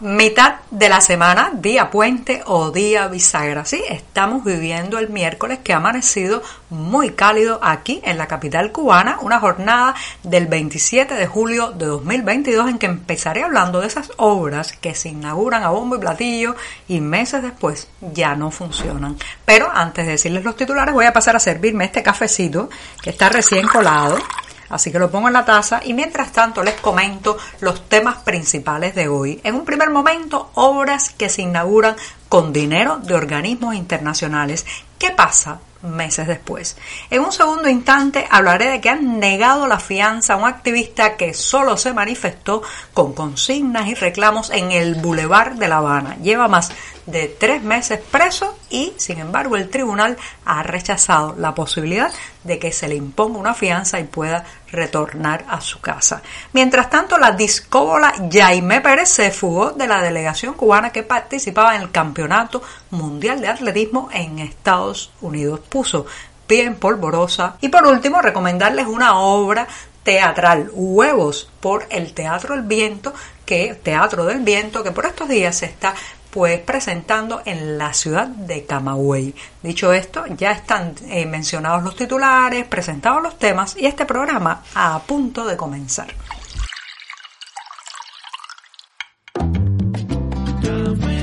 Mitad de la semana, día puente o día bisagra. Sí, estamos viviendo el miércoles que ha amanecido muy cálido aquí en la capital cubana, una jornada del 27 de julio de 2022 en que empezaré hablando de esas obras que se inauguran a bombo y platillo y meses después ya no funcionan. Pero antes de decirles los titulares voy a pasar a servirme este cafecito que está recién colado Así que lo pongo en la taza y mientras tanto les comento los temas principales de hoy. En un primer momento, obras que se inauguran con dinero de organismos internacionales. ¿Qué pasa meses después. En un segundo instante hablaré de que han negado la fianza a un activista que solo se manifestó con consignas y reclamos en el Boulevard de La Habana. Lleva más de tres meses preso y, sin embargo, el tribunal ha rechazado la posibilidad de que se le imponga una fianza y pueda retornar a su casa. Mientras tanto, la discóbola Jaime Pérez se fugó de la delegación cubana que participaba en el Campeonato Mundial de Atletismo en Estados Unidos. Puso bien polvorosa. Y por último, recomendarles una obra teatral, Huevos, por el Teatro del Viento, que Teatro del Viento, que por estos días se está pues presentando en la ciudad de Camagüey. Dicho esto, ya están eh, mencionados los titulares, presentados los temas y este programa a punto de comenzar.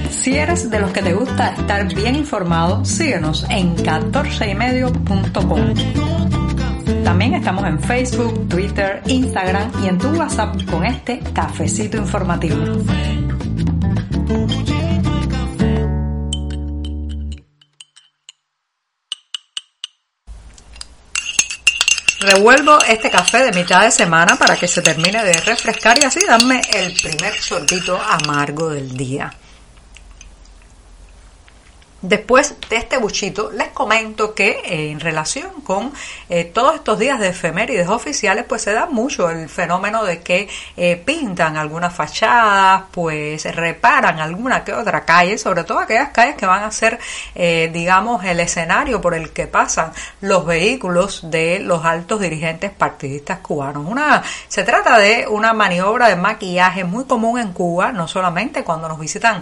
Si eres de los que te gusta estar bien informado, síguenos en 14ymedio.com. También estamos en Facebook, Twitter, Instagram y en tu WhatsApp con este cafecito informativo. Revuelvo este café de mitad de semana para que se termine de refrescar y así darme el primer sorbito amargo del día. Después de este buchito, les comento que eh, en relación con eh, todos estos días de efemérides oficiales, pues se da mucho el fenómeno de que eh, pintan algunas fachadas, pues reparan alguna que otra calle, sobre todo aquellas calles que van a ser, digamos, el escenario por el que pasan los vehículos de los altos dirigentes partidistas cubanos. Una, se trata de una maniobra de maquillaje muy común en Cuba, no solamente cuando nos visitan,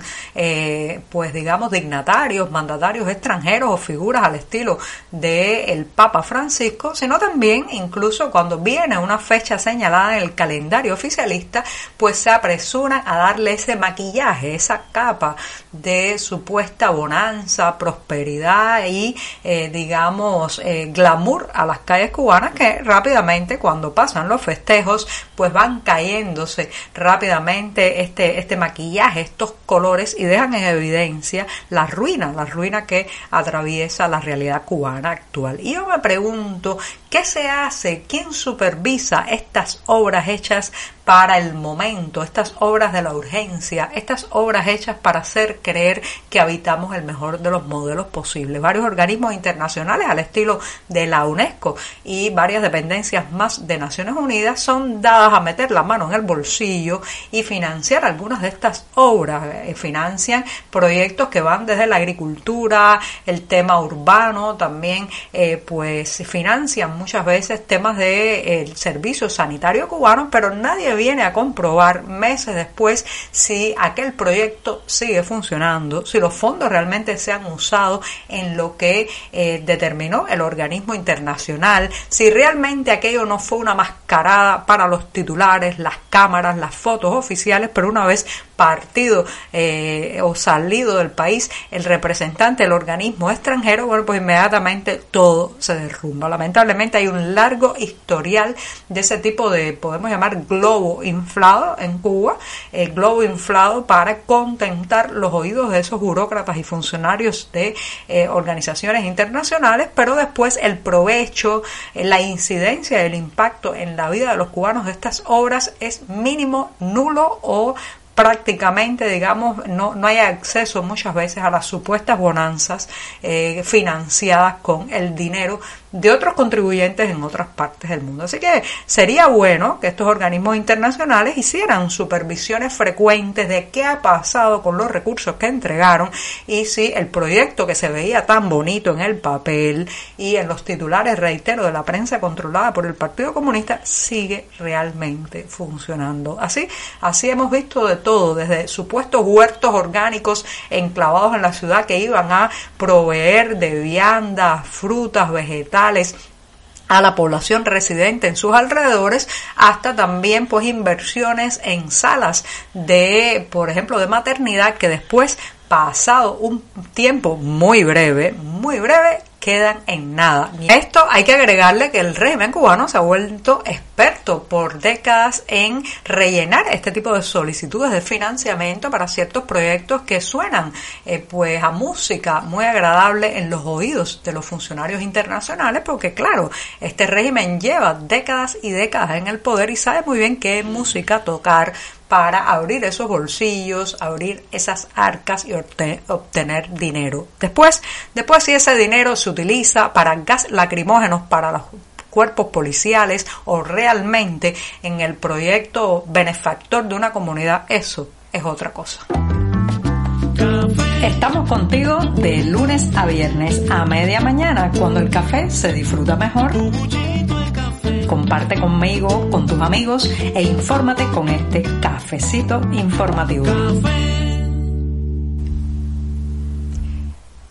pues digamos, dignatarios, mandatarios extranjeros o figuras al estilo del el Papa Francisco, sino también incluso cuando viene una fecha señalada en el calendario oficialista, pues se apresuran a darle ese maquillaje, esa capa de supuesta bonanza, prosperidad y, eh, digamos, eh, glamour a las calles cubanas que rápidamente cuando pasan los festejos, pues van cayéndose rápidamente este, este maquillaje, estos colores y dejan en evidencia la ruina, la ruina que atraviesa la realidad cubana actual. Y yo me pregunto, ¿qué se hace? ¿Quién supervisa estas obras hechas para el momento, estas obras de la urgencia, estas obras hechas para hacer creer que habitamos el mejor de los modelos posibles. Varios organismos internacionales al estilo de la UNESCO y varias dependencias más de Naciones Unidas son dadas a meter la mano en el bolsillo y financiar algunas de estas obras. Eh, financian proyectos que van desde la agricultura, el tema urbano, también eh, pues financian muchas veces temas de eh, servicio sanitario cubano, pero nadie viene a comprobar meses después si aquel proyecto sigue funcionando, si los fondos realmente se han usado en lo que eh, determinó el organismo internacional, si realmente aquello no fue una mascarada para los titulares, las cámaras, las fotos oficiales, pero una vez partido eh, o salido del país el representante del organismo extranjero, bueno, pues inmediatamente todo se derrumba. Lamentablemente hay un largo historial de ese tipo de, podemos llamar, globo inflado en Cuba, el globo inflado para contentar los oídos de esos burócratas y funcionarios de eh, organizaciones internacionales, pero después el provecho, eh, la incidencia, el impacto en la vida de los cubanos de estas obras es mínimo, nulo o prácticamente, digamos, no, no hay acceso muchas veces a las supuestas bonanzas eh, financiadas con el dinero de otros contribuyentes en otras partes del mundo. Así que sería bueno que estos organismos internacionales hicieran supervisiones frecuentes de qué ha pasado con los recursos que entregaron y si el proyecto que se veía tan bonito en el papel y en los titulares, reitero, de la prensa controlada por el Partido Comunista sigue realmente funcionando. Así, así hemos visto de todo, desde supuestos huertos orgánicos enclavados en la ciudad que iban a proveer de viandas, frutas, vegetales, a la población residente en sus alrededores hasta también pues inversiones en salas de por ejemplo de maternidad que después pasado un tiempo muy breve muy breve quedan en nada. A esto hay que agregarle que el régimen cubano se ha vuelto experto por décadas en rellenar este tipo de solicitudes de financiamiento para ciertos proyectos que suenan eh, pues a música muy agradable en los oídos de los funcionarios internacionales porque claro, este régimen lleva décadas y décadas en el poder y sabe muy bien qué música tocar para abrir esos bolsillos, abrir esas arcas y obtener dinero. Después, después si ese dinero se utiliza para gas lacrimógenos para los cuerpos policiales o realmente en el proyecto benefactor de una comunidad, eso es otra cosa. Estamos contigo de lunes a viernes a media mañana cuando el café se disfruta mejor. Comparte conmigo, con tus amigos e infórmate con este cafecito informativo.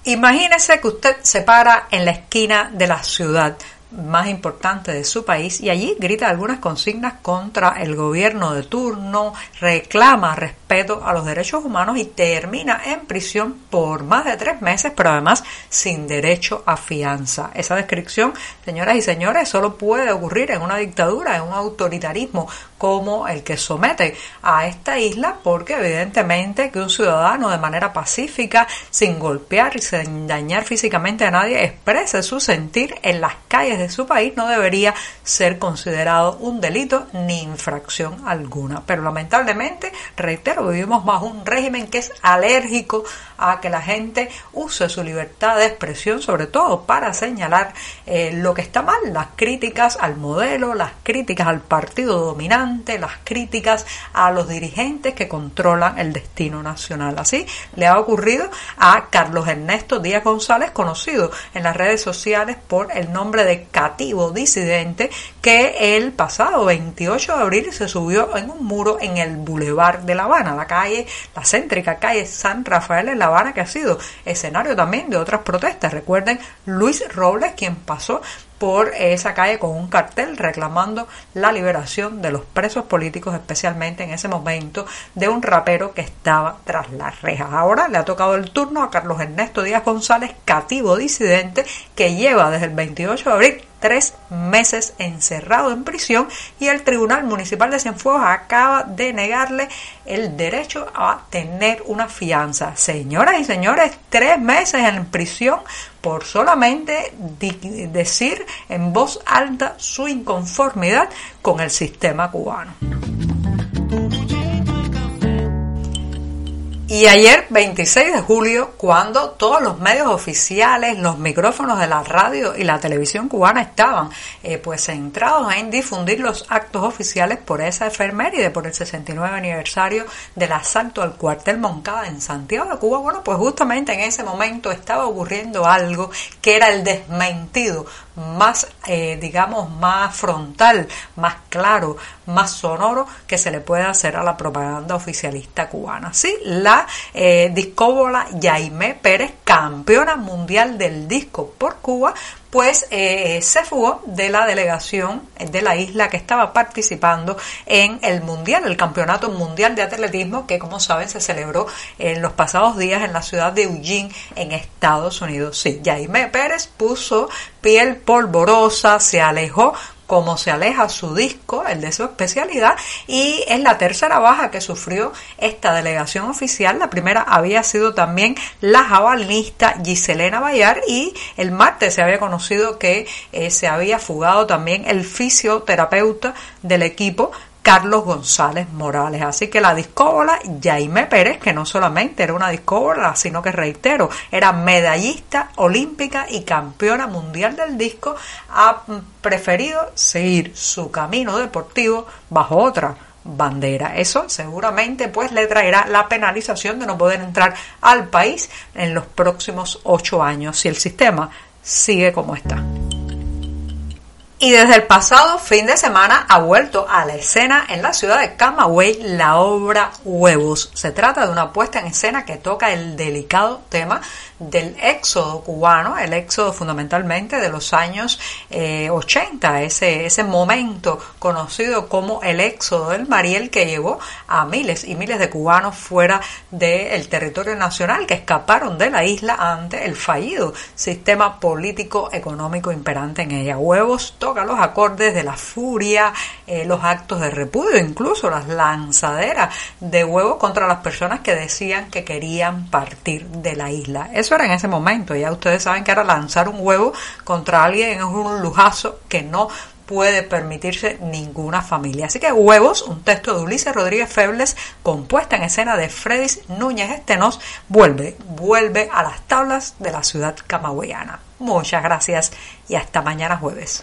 Imagínese que usted se para en la esquina de la ciudad más importante de su país y allí grita algunas consignas contra el gobierno de turno, reclama respeto a los derechos humanos y termina en prisión por más de tres meses, pero además sin derecho a fianza. Esa descripción, señoras y señores, solo puede ocurrir en una dictadura, en un autoritarismo como el que somete a esta isla, porque evidentemente que un ciudadano de manera pacífica, sin golpear y sin dañar físicamente a nadie, exprese su sentir en las calles de su país no debería ser considerado un delito ni infracción alguna. Pero lamentablemente, reitero, vivimos bajo un régimen que es alérgico a que la gente use su libertad de expresión, sobre todo para señalar eh, lo que está mal, las críticas al modelo, las críticas al partido dominante, las críticas a los dirigentes que controlan el destino nacional. Así le ha ocurrido a Carlos Ernesto Díaz González, conocido en las redes sociales por el nombre de Cativo Disidente, que el pasado 28 de abril se subió en un muro en el Boulevard de La Habana, la calle, la céntrica calle San Rafael en La Habana, que ha sido escenario también de otras protestas. Recuerden, Luis Robles, quien pasó por esa calle con un cartel reclamando la liberación de los presos políticos, especialmente en ese momento de un rapero que estaba tras las rejas. Ahora le ha tocado el turno a Carlos Ernesto Díaz González, cativo disidente, que lleva desde el 28 de abril tres meses encerrado en prisión y el Tribunal Municipal de Cienfuegos acaba de negarle el derecho a tener una fianza. Señoras y señores, tres meses en prisión por solamente decir en voz alta su inconformidad con el sistema cubano. Y ayer, 26 de julio, cuando todos los medios oficiales, los micrófonos de la radio y la televisión cubana estaban eh, pues centrados en difundir los actos oficiales por esa efeméride, por el 69 aniversario del asalto al cuartel Moncada en Santiago de Cuba, bueno, pues justamente en ese momento estaba ocurriendo algo que era el desmentido más, eh, digamos, más frontal, más claro, más sonoro que se le puede hacer a la propaganda oficialista cubana. Sí, la eh, discóbola Jaime Pérez, campeona mundial del disco por Cuba, pues eh, se fugó de la delegación de la isla que estaba participando en el Mundial, el Campeonato Mundial de Atletismo, que como saben se celebró en los pasados días en la ciudad de Eugene, en Estados Unidos. Sí, Jaime Pérez puso piel polvorosa, se alejó como se aleja su disco, el de su especialidad, y es la tercera baja que sufrió esta delegación oficial. La primera había sido también la jabalista Giselena Bayar y el martes se había conocido que eh, se había fugado también el fisioterapeuta del equipo Carlos González Morales. Así que la discóbola Jaime Pérez, que no solamente era una discóbola, sino que reitero, era medallista olímpica y campeona mundial del disco, ha preferido seguir su camino deportivo bajo otra bandera. Eso seguramente pues le traerá la penalización de no poder entrar al país en los próximos ocho años si el sistema sigue como está. Y desde el pasado fin de semana ha vuelto a la escena en la ciudad de Camagüey la obra Huevos. Se trata de una puesta en escena que toca el delicado tema del éxodo cubano, el éxodo fundamentalmente de los años 80, eh, ese, ese momento conocido como el éxodo del Mariel que llevó a miles y miles de cubanos fuera del territorio nacional que escaparon de la isla ante el fallido sistema político económico imperante en ella. Huevos toca los acordes de la furia, eh, los actos de repudio, incluso las lanzaderas de huevos contra las personas que decían que querían partir de la isla. En ese momento. Ya ustedes saben que ahora lanzar un huevo contra alguien es un lujazo que no puede permitirse ninguna familia. Así que Huevos, un texto de Ulises Rodríguez Febles, compuesta en escena de Fredis Núñez Estenos, vuelve, vuelve a las tablas de la ciudad camagüeyana. Muchas gracias y hasta mañana jueves.